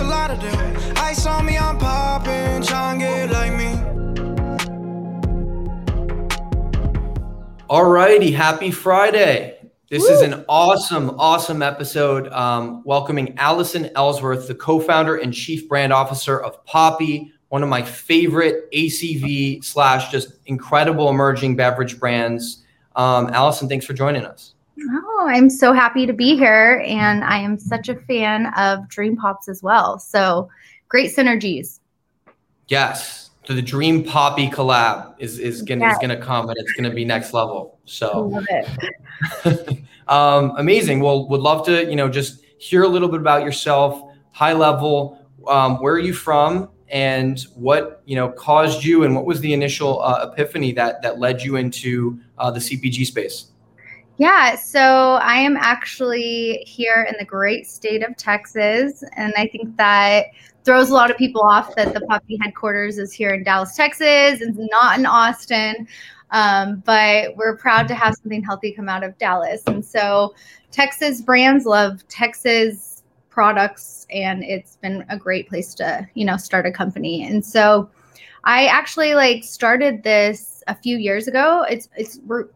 a lot of them. Ice on me, I'm popping, trying get like me. Alrighty, happy Friday. This Woo. is an awesome, awesome episode. Um, welcoming Allison Ellsworth, the co founder and chief brand officer of Poppi, one of my favorite ACV slash just incredible emerging beverage brands. Um, Allison, thanks for joining us. Oh, I'm so happy to be here. And I am such a fan of Dream Pops as well. So great synergies. Yes. So the Dream Poppi collab is is gonna yes. is gonna come and it's gonna be next level. So um, amazing. Well, would love to you know just hear a little bit about yourself, high level. Um, where are you from, and what you know caused you, and what was the initial uh, epiphany that that led you into uh, the CPG space? Yeah, so I am actually here in the great state of Texas, and I think that throws a lot of people off that the Poppi headquarters is here in Dallas, Texas, and not in Austin. Um, but we're proud to have something healthy come out of Dallas. And so Texas brands love Texas products, and it's been a great place to, you know, start a company. And so I actually like started this a few years ago. It's it's we're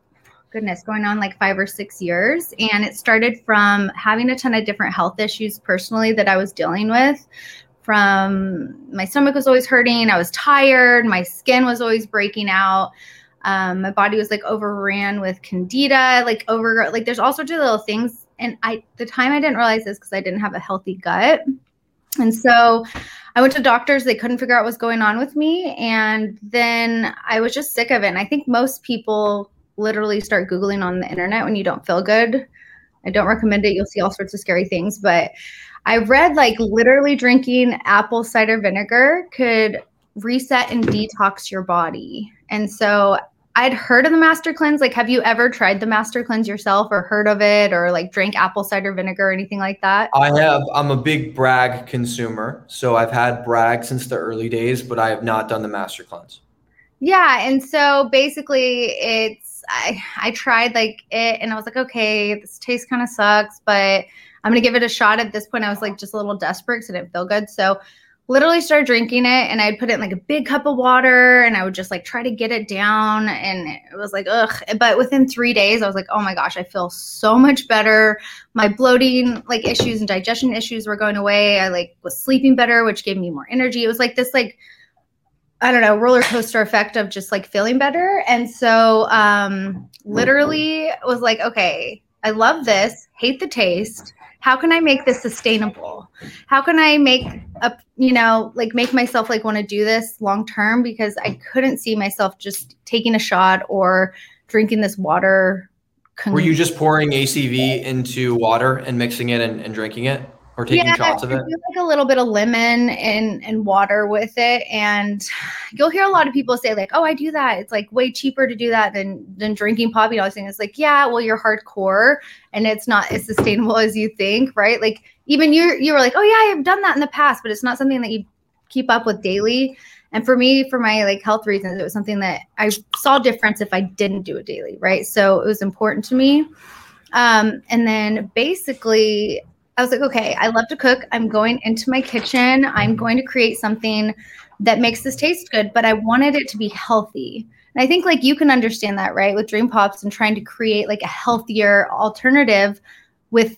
goodness going on like five or six years and it started from having a ton of different health issues personally that i was dealing with from my stomach was always hurting. I was tired. My skin was always breaking out. Um, my body was like overran with candida, like over like there's all sorts of little things. And I the time I didn't realize this because I didn't have a healthy gut. And so I went to doctors, they couldn't figure out what's going on with me. And then I was just sick of it. And I think most people literally start Googling on the internet when you don't feel good. I don't recommend it. You'll see all sorts of scary things. But I read like literally drinking apple cider vinegar could reset and detox your body. And so I'd heard of the master cleanse. Like, have you ever tried the master cleanse yourself or heard of it or like drank apple cider vinegar or anything like that? I have. I'm a big Bragg consumer. So I've had Bragg since the early days, but I have not done the master cleanse. Yeah. And so basically, it's, I, I tried like it and I was like, okay, this taste kind of sucks, but I'm gonna give it a shot. At this point, I was like just a little desperate because it didn't feel good. So literally started drinking it and I'd put it in like a big cup of water and I would just like try to get it down and it was like ugh but within 3 days I was like oh my gosh I feel so much better my bloating like issues and digestion issues were going away I like was sleeping better which gave me more energy it was like this like I don't know roller coaster effect of just like feeling better and so um literally was like okay I love this hate the taste how can I make this sustainable? How can I make a, you know, like make myself like want to do this long term because I couldn't see myself just taking a shot or drinking this water. Were you just pouring ACV into water and mixing it and, and drinking it? Or taking yeah, shots of it? like a little bit of lemon and and water with it, and you'll hear a lot of people say like, "Oh, I do that. It's like way cheaper to do that than than drinking Poppi." And all things. It's like, yeah, well, you're hardcore, and it's not as sustainable as you think, right? Like even you you were like, "Oh yeah, I've done that in the past," but it's not something that you keep up with daily. And for me, for my like health reasons, it was something that I saw difference if I didn't do it daily, right? So it was important to me. Um, and then basically I was like, okay, I love to cook. I'm going into my kitchen. I'm mm-hmm. going to create something that makes this taste good, but I wanted it to be healthy. And I think like you can understand that, right? With Dream Pops and trying to create like a healthier alternative with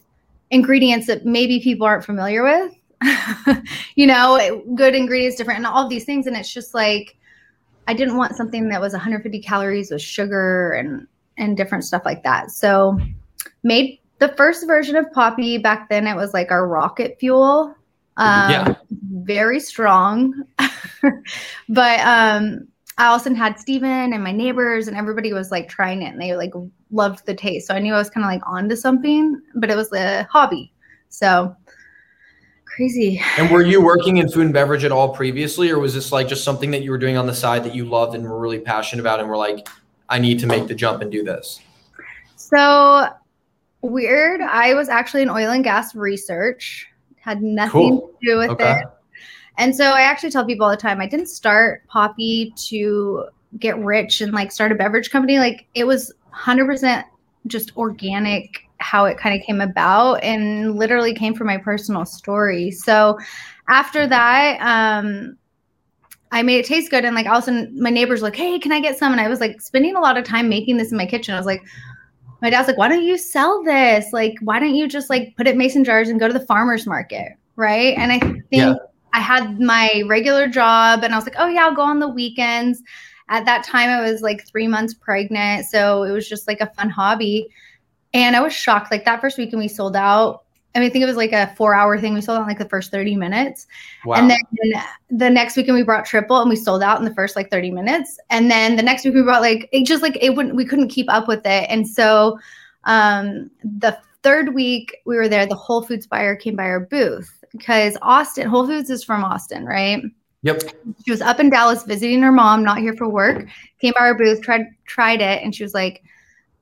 ingredients that maybe people aren't familiar with. you know, good ingredients, different, and all these things. And it's just like, I didn't want something that was 150 calories with sugar and and different stuff like that. So made the first version of Poppi back then, it was like our rocket fuel. Um, yeah. Very strong. but um, I also had Stephen and my neighbors and everybody was like trying it and they like loved the taste. So I knew I was kind of like onto something, but it was a hobby. So crazy. And were you working in food and beverage at all previously, or was this like just something that you were doing on the side that you loved and were really passionate about and were like, I need to make the jump and do this? So Weird. I was actually in oil and gas research, had nothing cool. to do with okay. it. And so I actually tell people all the time I didn't start Poppi to get rich and like start a beverage company. Like it was 100% just organic how it kind of came about and literally came from my personal story. So after that, um, I made it taste good. And like all of a sudden my neighbors were like, Hey, can I get some? And I was like spending a lot of time making this in my kitchen. I was like, my dad's like, why don't you sell this? Like, why don't you just like put it mason jars and go to the farmer's market? Right. And I think yeah. I had my regular job and I was like, oh yeah, I'll go on the weekends. At that time, I was like three months pregnant. So it was just like a fun hobby. And I was shocked. Like that first weekend, we sold out I mean, I think it was like a four hour thing. We sold out in like the first 30 minutes. Wow. And then the next weekend we brought triple and we sold out in the first like 30 minutes. And then the next week we brought like, it just like, it wouldn't, we couldn't keep up with it. And so um, the third week we were there, the Whole Foods buyer came by our booth because Austin, Whole Foods is from Austin, right? Yep. She was up in Dallas visiting her mom, not here for work, came by our booth, tried, tried it. And she was like,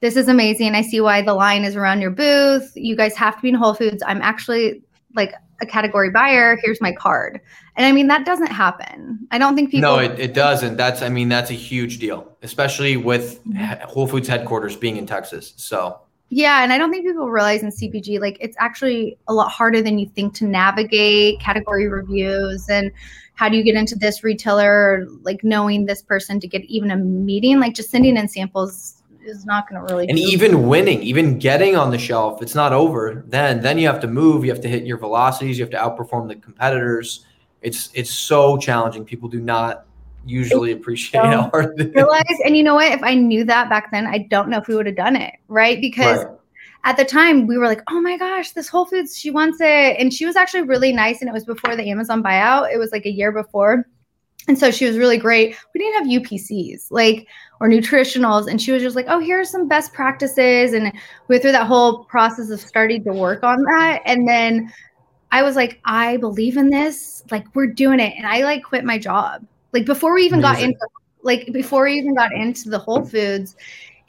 this is amazing. I see why the line is around your booth. You guys have to be in Whole Foods. I'm actually like a category buyer. Here's my card. And I mean, that doesn't happen. I don't think people. No, it, it doesn't. That's, I mean, that's a huge deal, especially with mm-hmm. Whole Foods headquarters being in Texas. So, yeah. And I don't think people realize in CPG, like, it's actually a lot harder than you think to navigate category reviews and how do you get into this retailer, like knowing this person to get even a meeting, like just sending in samples is not going to really. And even winning, even getting on the shelf, it's not over. Then then you have to move. You have to hit your velocities. You have to outperform the competitors. It's it's so challenging. People do not usually appreciate how hard realize. And you know what? If I knew that back then, I don't know if we would have done it, right? Because. Right. At the time, we were like, "Oh my gosh, this Whole Foods, she wants it," and she was actually really nice. And it was before the Amazon buyout; it was like a year before and so she was really great. We didn't have UPCs like or nutritionals. And she was just like, oh, here's some best practices. And we went through that whole process of starting to work on that. And then I was like, I believe in this. Like we're doing it. And I like quit my job. Like before we even Amazing. got into like before we even got into the Whole Foods.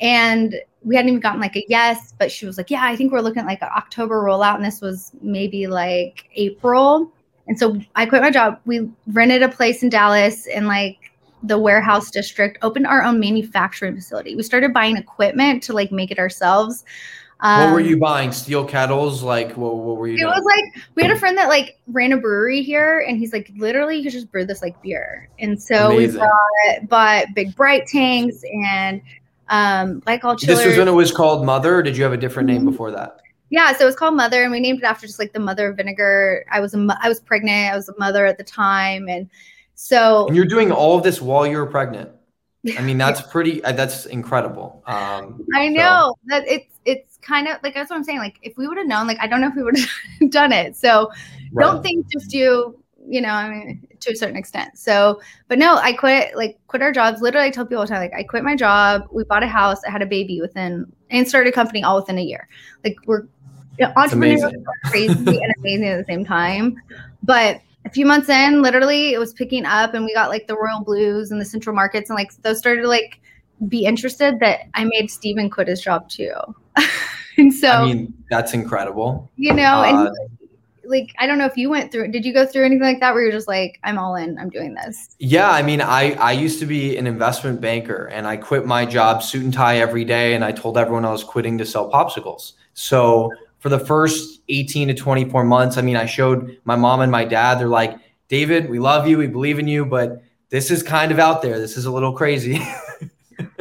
And we hadn't even gotten like a yes, but she was like, Yeah, I think we're looking at like an October rollout. And this was maybe like April. And so I quit my job. We rented a place in Dallas in like the warehouse district, opened our own manufacturing facility. We started buying equipment to like make it ourselves. Um, what were um, you buying? Steel kettles? Like what, what were you? It doing? was like we had a friend that like ran a brewery here, and he's like literally you could just brew this like beer. And so Amazing. we bought, bought big bright tanks and um like all chillers. This was when it was called Mother. did you have a different name mm-hmm. before that? Yeah, so it was called Mother, and we named it after just like the mother of vinegar. I was a, I was pregnant. I was a mother at the time, and so. And you're doing all of this while you're pregnant. I mean, that's pretty. Uh, that's incredible. Um, I know so. that it's it's kind of like that's what I'm saying. Like, if we would have known, like, I don't know if we would have done it. So, right. don't think just you. You know, I mean, to a certain extent. So, but no, I quit. Like, quit our jobs. Literally, I tell people all the time. Like, I quit my job. We bought a house. I had a baby within, and started a company all within a year. Like, we're entrepreneurs are crazy and amazing at the same time. But a few months in, literally, it was picking up, and we got like the Royal Blues and the Central Markets, and like those started to like be interested. That I made Stephen quit his job too. and so, I mean, that's incredible. You know, uh, and like I don't know if you went through. Did you go through anything like that where you're just like, I'm all in. I'm doing this. Yeah, I mean, I I used to be an investment banker, and I quit my job, suit and tie every day, and I told everyone I was quitting to sell popsicles. So for the first 18 to 24 months. I mean, I showed my mom and my dad, they're like, David, we love you, we believe in you, but this is kind of out there. This is a little crazy.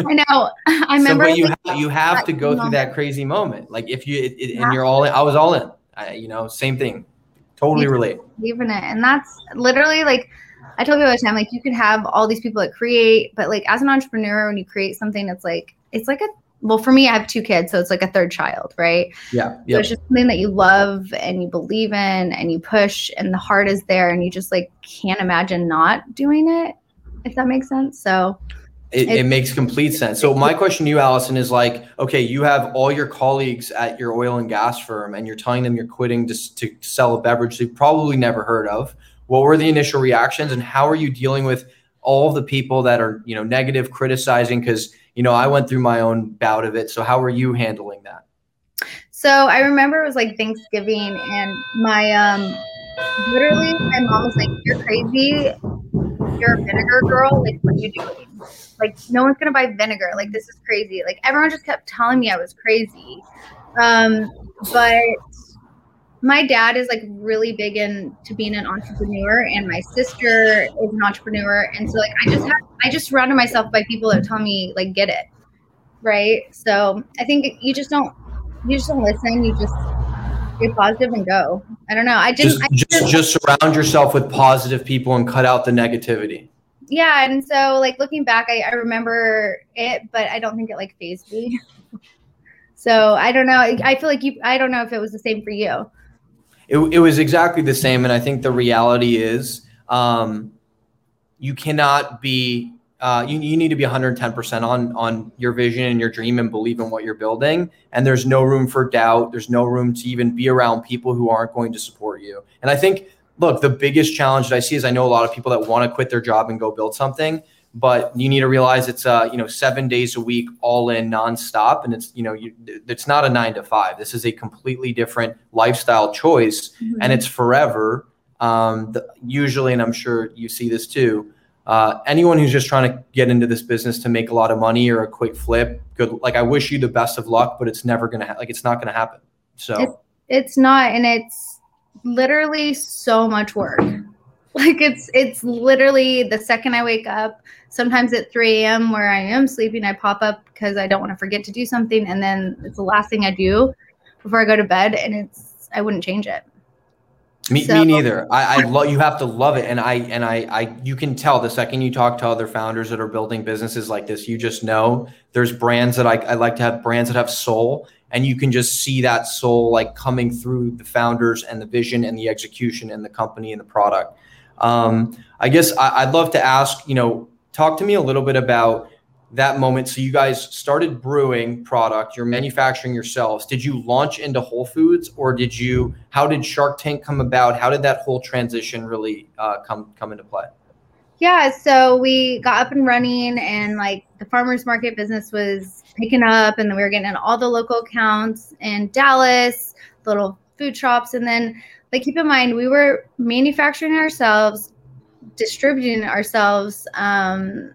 I know. I remember. So, you have, you have to go moment. through that crazy moment. Like if you it, it, and you're all in, I was all in. I, you know, same thing. Totally relate. Believe in it, and that's literally like I told you all the time. Like you could have all these people that create, but like as an entrepreneur, when you create something, it's like it's like a well for me i have two kids so it's like a third child right yeah yep. so it's just something that you love and you believe in and you push and the heart is there and you just like can't imagine not doing it if that makes sense so it, it, makes complete sense. So my question to you, Allison, is like, okay, you have all your colleagues at your oil and gas firm, and you're telling them you're quitting to, to sell a beverage they've probably never heard of. What were the initial reactions, and how are you dealing with all of the people that are, you know, negative, criticizing? Because you know, I went through my own bout of it. So how are you handling that? So I remember it was like Thanksgiving and my um literally my mom was like, You're crazy. You're a vinegar girl. Like what are you doing? Like no one's gonna buy vinegar. Like this is crazy. Like everyone just kept telling me I was crazy. Um, but my dad is like really big into being an entrepreneur and my sister is an entrepreneur and so like i just have i just surrounded myself by people that tell me like get it right? So i think you just don't you just don't listen you just get positive and go. I don't know i didn't just I just, just surround yourself with positive people and cut out the negativity. yeah and so like looking back I, I remember it but i don't think it like fazed me. So i don't know i feel like you i don't know if it was the same for you It, it was exactly the same, and I think the reality is, um, you cannot be. Uh, you, you need to be 110% on on your vision and your dream and believe in what you're building. And there's no room for doubt. There's no room to even be around people who aren't going to support you. And I think, look, the biggest challenge that I see is I know a lot of people that want to quit their job and go build something, but you need to realize it's uh you know seven days a week, all in, nonstop, and it's you know you, it's not a nine to five. This is a completely different lifestyle choice, and it's forever. Um, the, usually, and I'm sure you see this too. Uh, anyone who's just trying to get into this business to make a lot of money or a quick flip, good. Like I wish you the best of luck, but it's never gonna ha- like it's not gonna happen. So it's not and it's literally so much work like it's it's literally the second i wake up sometimes at 3 a.m where i am sleeping i pop up because i don't want to forget to do something and then it's the last thing i do before i go to bed and it's i wouldn't change it Me, So- me neither. I, I love you have to love it, and I and I, I you can tell the second you talk to other founders that are building businesses like this, you just know there's brands that I, I like to have brands that have soul, and you can just see that soul like coming through the founders and the vision and the execution and the company and the product. Um, I guess I, I'd love to ask, you know, talk to me a little bit about that moment. So you guys started brewing product, you're manufacturing yourselves. Did you launch into Whole Foods or did you, how did Shark Tank come about? How did that whole transition really uh, come, come into play? yeah so we got up and running and like the farmers market business was picking up and then we were getting in all the local accounts in dallas little food shops and then like keep in mind we were manufacturing ourselves distributing ourselves um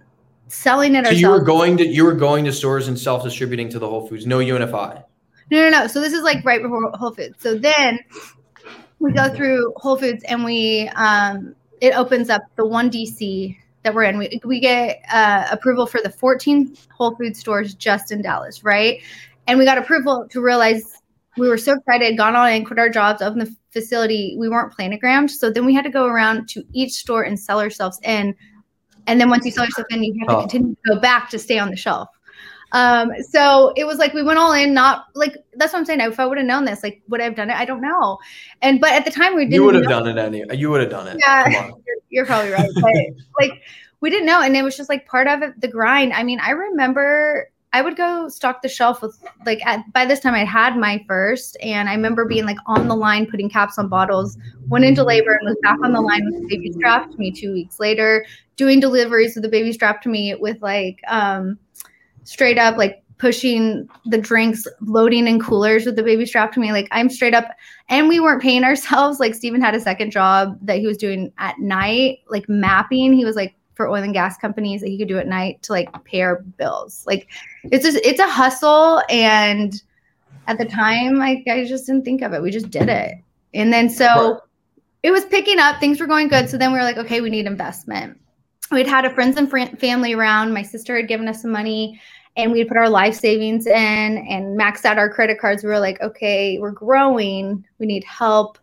selling it So ourselves you were going to, you were going to stores and self-distributing to the Whole Foods, no UNFI. No, no, no. So this is like right before Whole Foods. So then we go through Whole Foods and we um it opens up the one DC that we're in. We we get uh, approval for the 14 Whole Foods stores just in Dallas, right? And we got approval to realize we were so excited, gone on and quit our jobs, opened the facility. We weren't planogrammed, so then we had to go around to each store and sell ourselves in. And then once you sell yourself in, you have to Oh. continue to go back to stay on the shelf. Um, so it was like we went all in, not like that's what I'm saying. If I would have known this, like would I have done it? I don't know. And but at the time we didn't You would have done it any, you would have done it. Yeah. You're, you're probably right. But like we didn't know. And it was just like part of it, the grind. I mean, I remember I would go stock the shelf with like at, by this time I had my first and I remember being like on the line putting caps on bottles, went into labor and was back on the line with the baby strapped to me two weeks later, doing deliveries with the baby strapped to me with like um straight up like pushing the drinks, loading in coolers with the baby strapped to me. Like I'm straight up and we weren't paying ourselves. Like Stephen had a second job that he was doing at night, like mapping. He was like for oil and gas companies that he could do at night to like pay our bills. Like it's just it's a hustle. And at the time, like I just didn't think of it. We just did it. And then so it was picking up, things were going good. So then we were like, okay, we need investment. We'd had a friends and fr- family around. My sister had given us some money and we'd put our life savings in and maxed out our credit cards. We were like, okay, we're growing. We need help.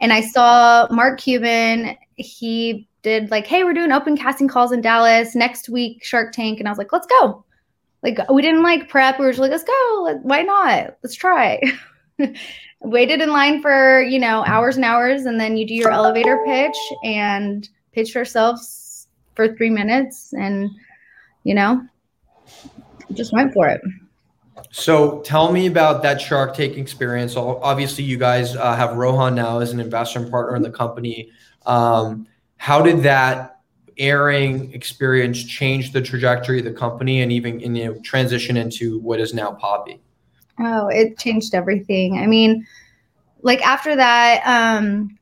And I saw Mark Cuban. He did like, hey, we're doing open casting calls in Dallas next week, Shark Tank. And I was like, let's go. Like, we didn't like prep. We were just like, let's go. Why not? Let's try. Waited in line for, you know, hours and hours. And then you do your elevator pitch and pitched ourselves for three minutes. And, you know, just went for it. So tell me about that Shark Tank experience. Obviously, you guys uh, have Rohan now as an investment partner in the company. Um, how did that airing experience change the trajectory of the company and even you know, transition into what is now Poppi? Oh, it changed everything. I mean, like after that, um,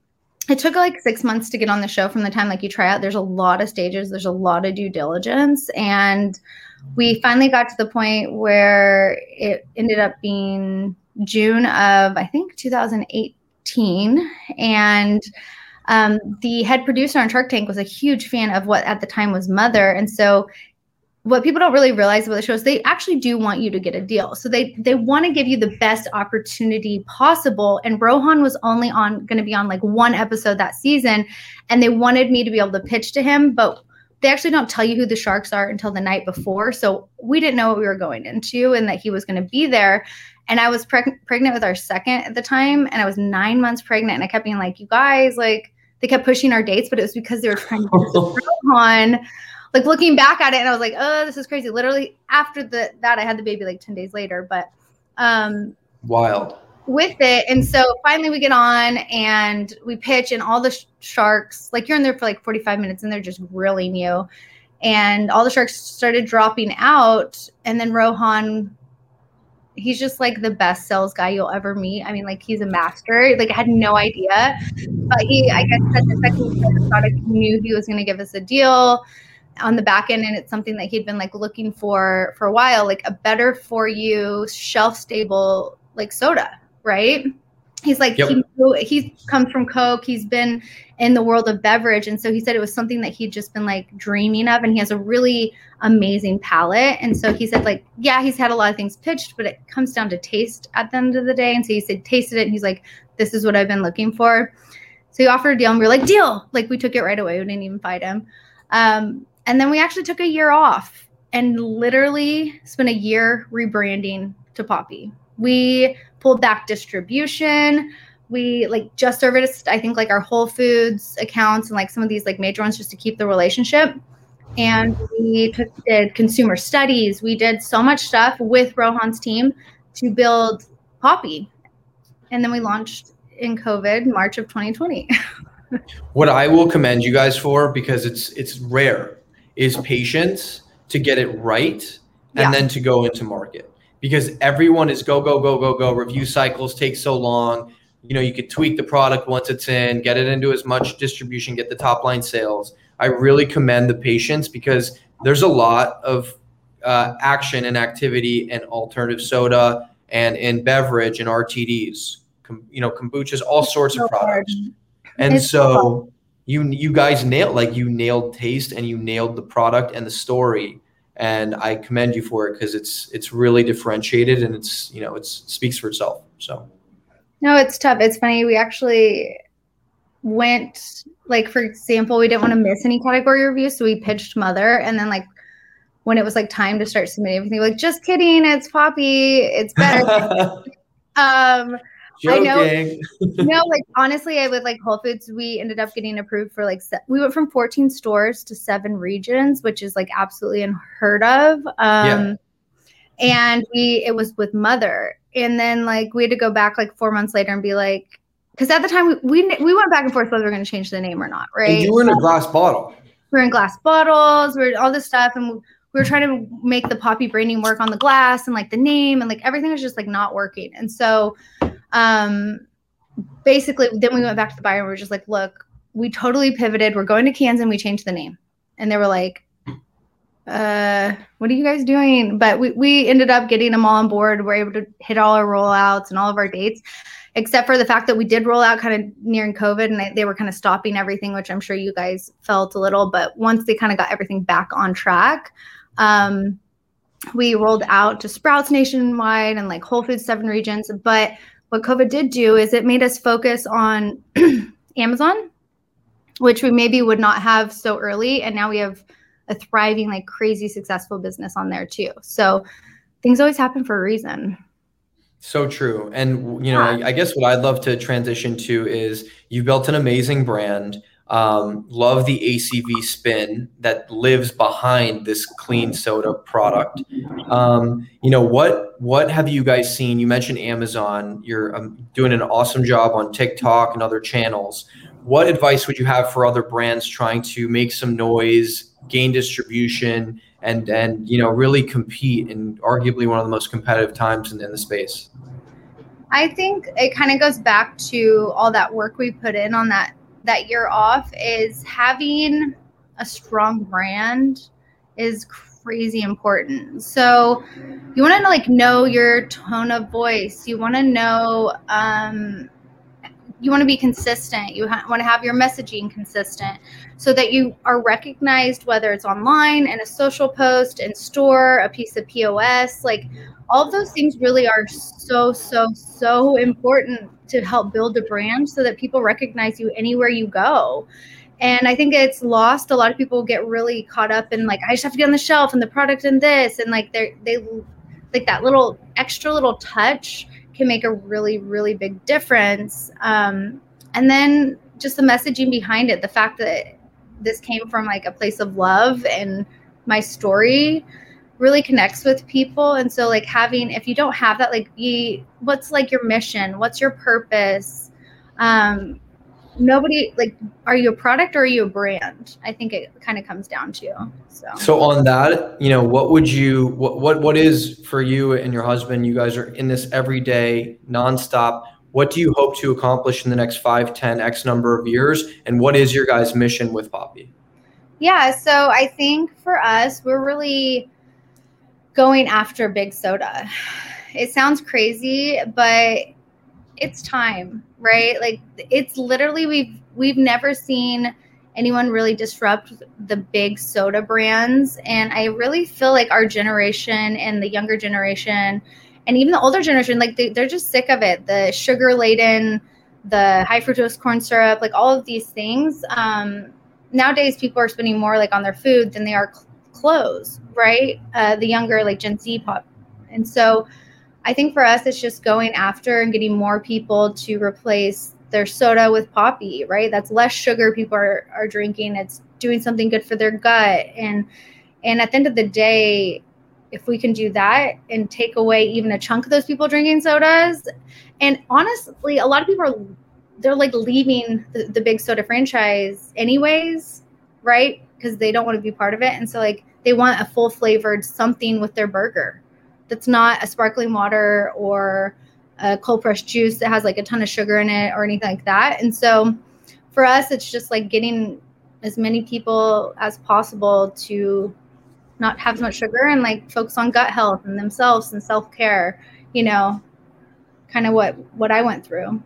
it took like six months to get on the show from the time like you try out. There's a lot of stages, there's a lot of due diligence. And we finally got to the point where it ended up being June of I think 2018. and um, the head producer on Shark Tank was a huge fan of what at the time was Mother, and so what people don't really realize about the show is they actually do want you to get a deal. So they they want to give you the best opportunity possible. And Rohan was only on going to be on like one episode that season, and they wanted me to be able to pitch to him, but they actually don't tell you who the sharks are until the night before. So we didn't know what we were going into and that he was going to be there. And I was preg- pregnant with our second at the time, and I was nine months pregnant. And I kept being like, you guys, like, they kept pushing our dates, but it was because they were trying to on. Like looking back at it, and I was like, oh, this is crazy. Literally after the that, I had the baby like 10 days later. But um wild with it. And so finally we get on and we pitch, and all the sh- sharks, like you're in there for like 45 minutes and they're just grilling you. And all the sharks started dropping out. And then Rohan, he's just like the best sales guy you'll ever meet. I mean, like he's a master. Like I had no idea. But he, I guess, at the second product, he knew he was going to give us a deal on the back end and it's something that he'd been like looking for for a while like a better for you shelf stable like soda right? He's like yep. he he comes from Coke. He's been in the world of beverage, and so he said it was something that he'd just been like dreaming of. And he has a really amazing palate. And so he said like, yeah, he's had a lot of things pitched, but it comes down to taste at the end of the day. And so he said tasted it, and he's like, this is what I've been looking for. So he offered a deal, and we were like, deal. Like we took it right away. We didn't even fight him. Um, and then we actually took a year off and literally spent a year rebranding to Poppi. We pulled back distribution. We like just serviced, I think, like our Whole Foods accounts and like some of these like major ones just to keep the relationship. And we took, did consumer studies. We did so much stuff with Rohan's team to build Poppi. And then we launched in COVID, March of 2020. what I will commend you guys for, because it's it's rare, is patience to get it right and yeah. then to go into market because everyone is go go go go go. Review cycles take so long. You know you could tweak the product once it's in get it into as much distribution get the top line sales. I really commend the patience because there's a lot of uh, action and activity and alternative soda and in beverage and rtds com, you know kombuchas all sorts of products. And it's so you you guys nailed like you nailed taste and you nailed the product and the story and I commend you for it because it's it's really differentiated and it's you know it speaks for itself. So no, it's tough. It's funny. We actually went like for example, we didn't want to miss any category reviews, so we pitched Mother, and then like when it was like time to start submitting everything, like just kidding, it's Poppi, it's better. um Joking. I know. no, like honestly, I would like Whole Foods. We ended up getting approved for like se- we went from 14 stores to seven regions, which is like absolutely unheard of. Um, yeah. And we it was with Mother, and then like we had to go back like four months later and be like, because at the time we, we we went back and forth whether we are going to change the name or not, right? And you were in a glass bottle. We are in glass bottles. We are all this stuff, and we were trying to make the Poppi branding work on the glass and like the name and like everything was just like not working. And so um, basically, then we went back to the buyer and we were just like, look, we totally pivoted. We're going to Kansas and we changed the name. And they were like, uh, what are you guys doing? But we, we ended up getting them all on board. We're able to hit all our rollouts and all of our dates, except for the fact that we did roll out kind of nearing COVID and they were kind of stopping everything, which I'm sure you guys felt a little. But once they kind of got everything back on track, um, we rolled out to Sprouts nationwide and like Whole Foods seven regions. But what COVID did do is it made us focus on Amazon, which we maybe would not have so early. And now we have a thriving, like crazy successful business on there too. So things always happen for a reason. So true. And, you know, I, I guess what I'd love to transition to is you built an amazing brand. Um, love the ACV spin that lives behind this clean soda product. Um, you know what? What have you guys seen? You mentioned Amazon. You're um, doing an awesome job on TikTok and other channels. What advice would you have for other brands trying to make some noise, gain distribution, and and you know really compete in arguably one of the most competitive times in, in the space? I think it kind of goes back to all that work we put in on that that year off is having a strong brand is crazy important. So you want to like know your tone of voice. You want to know um you want to be consistent. You ha- want to have your messaging consistent so that you are recognized, whether it's online and a social post, in store, a piece of POS. Like all of those things really are so, so, so important to help build a brand so that people recognize you anywhere you go. And I think it's lost. A lot of people get really caught up in like, I just have to get on the shelf and the product and this. And like, they're, they like that little extra little touch can make a really, really big difference. Um, and then just the messaging behind it, the fact that this came from like a place of love and my story really connects with people. And so, like, having, if you don't have that, like, be what's like your mission? What's your purpose? Um, nobody like are you a product or are you a brand i think it kind of comes down to so so on that you know what would you what what, what is for you and your husband you guys are in this every day nonstop what do you hope to accomplish in the next 5 10 x number of years and what is your guys mission with Poppi yeah so i think for us we're really going after big soda it sounds crazy but it's time, right? Like it's literally we've we've never seen anyone really disrupt the big soda brands and I really feel like our generation and the younger generation and even the older generation like they, they're just sick of it. The sugar laden, the high fructose corn syrup, like all of these things. Um, nowadays people are spending more like on their food than they are clothes, right? Uh, the younger like Gen Z pop. And so I think for us, it's just going after and getting more people to replace their soda with Poppi, right? That's less sugar people are, are drinking. It's doing something good for their gut. And and at the end of the day, if we can do that and take away even a chunk of those people drinking sodas, and honestly, a lot of people are they're like leaving the, the big soda franchise anyways, right? Because they don't want to be part of it. And so like they want a full flavored something with their burger that's not a sparkling water or a cold pressed juice that has like a ton of sugar in it or anything like that. And so for us, it's just like getting as many people as possible to not have as much sugar and like focus on gut health and themselves and self care, you know, kind of what what I went through.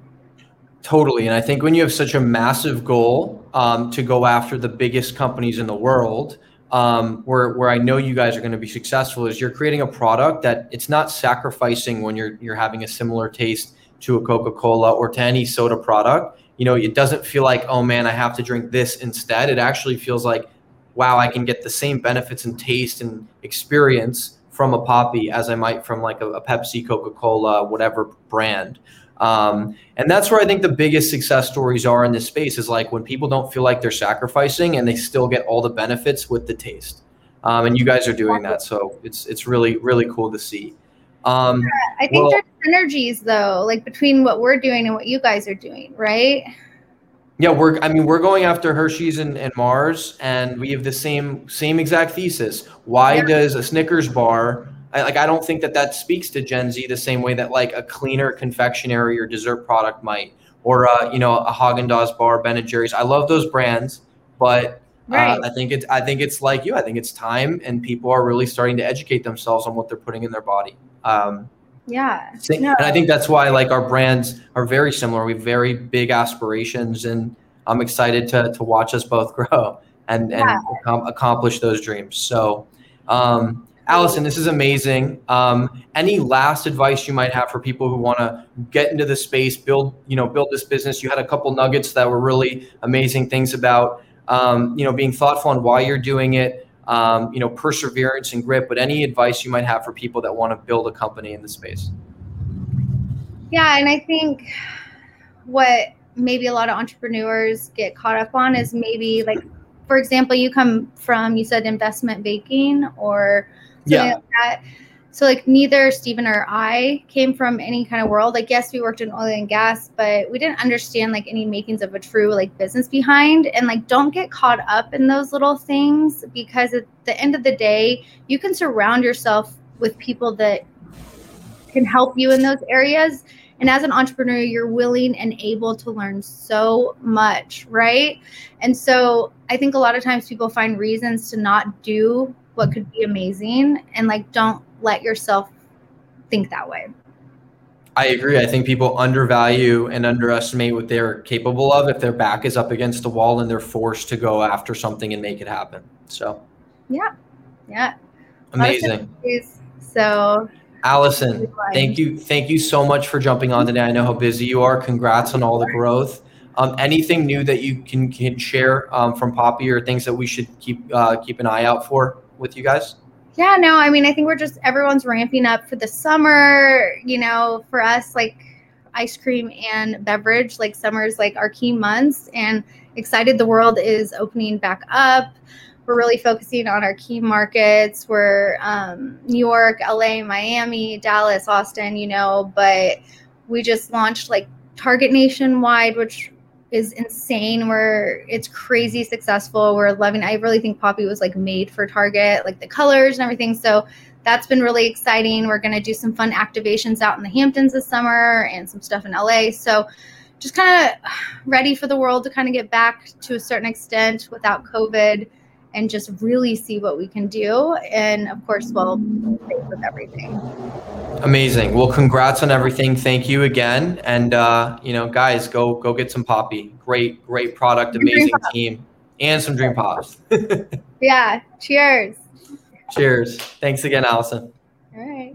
Totally. And I think when you have such a massive goal um, to go after the biggest companies in the world, um, where where I know you guys are going to be successful is you're creating a product that it's not sacrificing when you're you're having a similar taste to a Coca-Cola or to any soda product. You know, it doesn't feel like, oh man, I have to drink this instead. It actually feels like, wow, I can get the same benefits and taste and experience from a Poppi as I might from like a, a Pepsi, Coca-Cola, whatever brand. Um, and that's where I think the biggest success stories are in this space is like when people don't feel like they're sacrificing and they still get all the benefits with the taste. Um, and you guys are doing that, so it's it's really really cool to see. Um, yeah, I think well, there's synergies though, like between what we're doing and what you guys are doing, right? Yeah, we're I mean we're going after Hershey's and, and Mars, and we have the same same exact thesis. Why yeah. does a Snickers bar I, like I don't think that that speaks to Gen Z the same way that like a cleaner confectionery or dessert product might, or uh, you know a Haagen Dazs bar, Ben and Jerry's. I love those brands, but uh, right. uh, I think it's I think it's like you. I think it's time, and people are really starting to educate themselves on what they're putting in their body. Um, yeah, no. and I think that's why like our brands are very similar. We have very big aspirations, and I'm excited to to watch us both grow and yeah. and accomplish those dreams. So. Um, Allison, this is amazing. Um, any last advice you might have for people who want to get into the space, build, you know, build this business? You had a couple nuggets that were really amazing things about, um, you know, being thoughtful on why you're doing it, um, you know, perseverance and grit. But any advice you might have for people that want to build a company in the space? Yeah, and I think what maybe a lot of entrepreneurs get caught up on is maybe like, for example, you come from you said investment banking or yeah. Like that. So like neither Stephen or I came from any kind of world. Like yes, we worked in oil and gas, but we didn't understand like any makings of a true like business behind. And like don't get caught up in those little things because at the end of the day, you can surround yourself with people that can help you in those areas. And as an entrepreneur, you're willing and able to learn so much, right? And so I think a lot of times people find reasons to not do what could be amazing and like don't let yourself think that way I agree. I think people undervalue and underestimate what they're capable of if their back is up against the wall and they're forced to go after something and make it happen. So, yeah, yeah, amazing. So, Allison, thank you, thank you so much for jumping on today. I know how busy you are. Congrats on all the growth. Um, anything new that you can, can share um, from Poppi or things that we should keep uh, keep an eye out for with you guys? Yeah, no, I mean, I think we're just everyone's ramping up for the summer. You know, for us, like ice cream and beverage, like summer's like our key months, and excited the world is opening back up. We're really focusing on our key markets. We're um, New York, LA, Miami, Dallas, Austin, you know, but we just launched like Target nationwide, which is insane. We're it's crazy successful. We're loving. I really think Poppi was like made for Target, like the colors and everything. So that's been really exciting. We're gonna do some fun activations out in the Hamptons this summer and some stuff in LA. So just kind of ready for the world to kind of get back to a certain extent without COVID and just really see what we can do. And of course, we'll with everything. Amazing. Well, congrats on everything. Thank you again. And uh, you know, guys, go go get some Poppi. Great, great product, amazing team, and some Dream Pops. yeah. Cheers. Cheers. Thanks again, Allison. All right.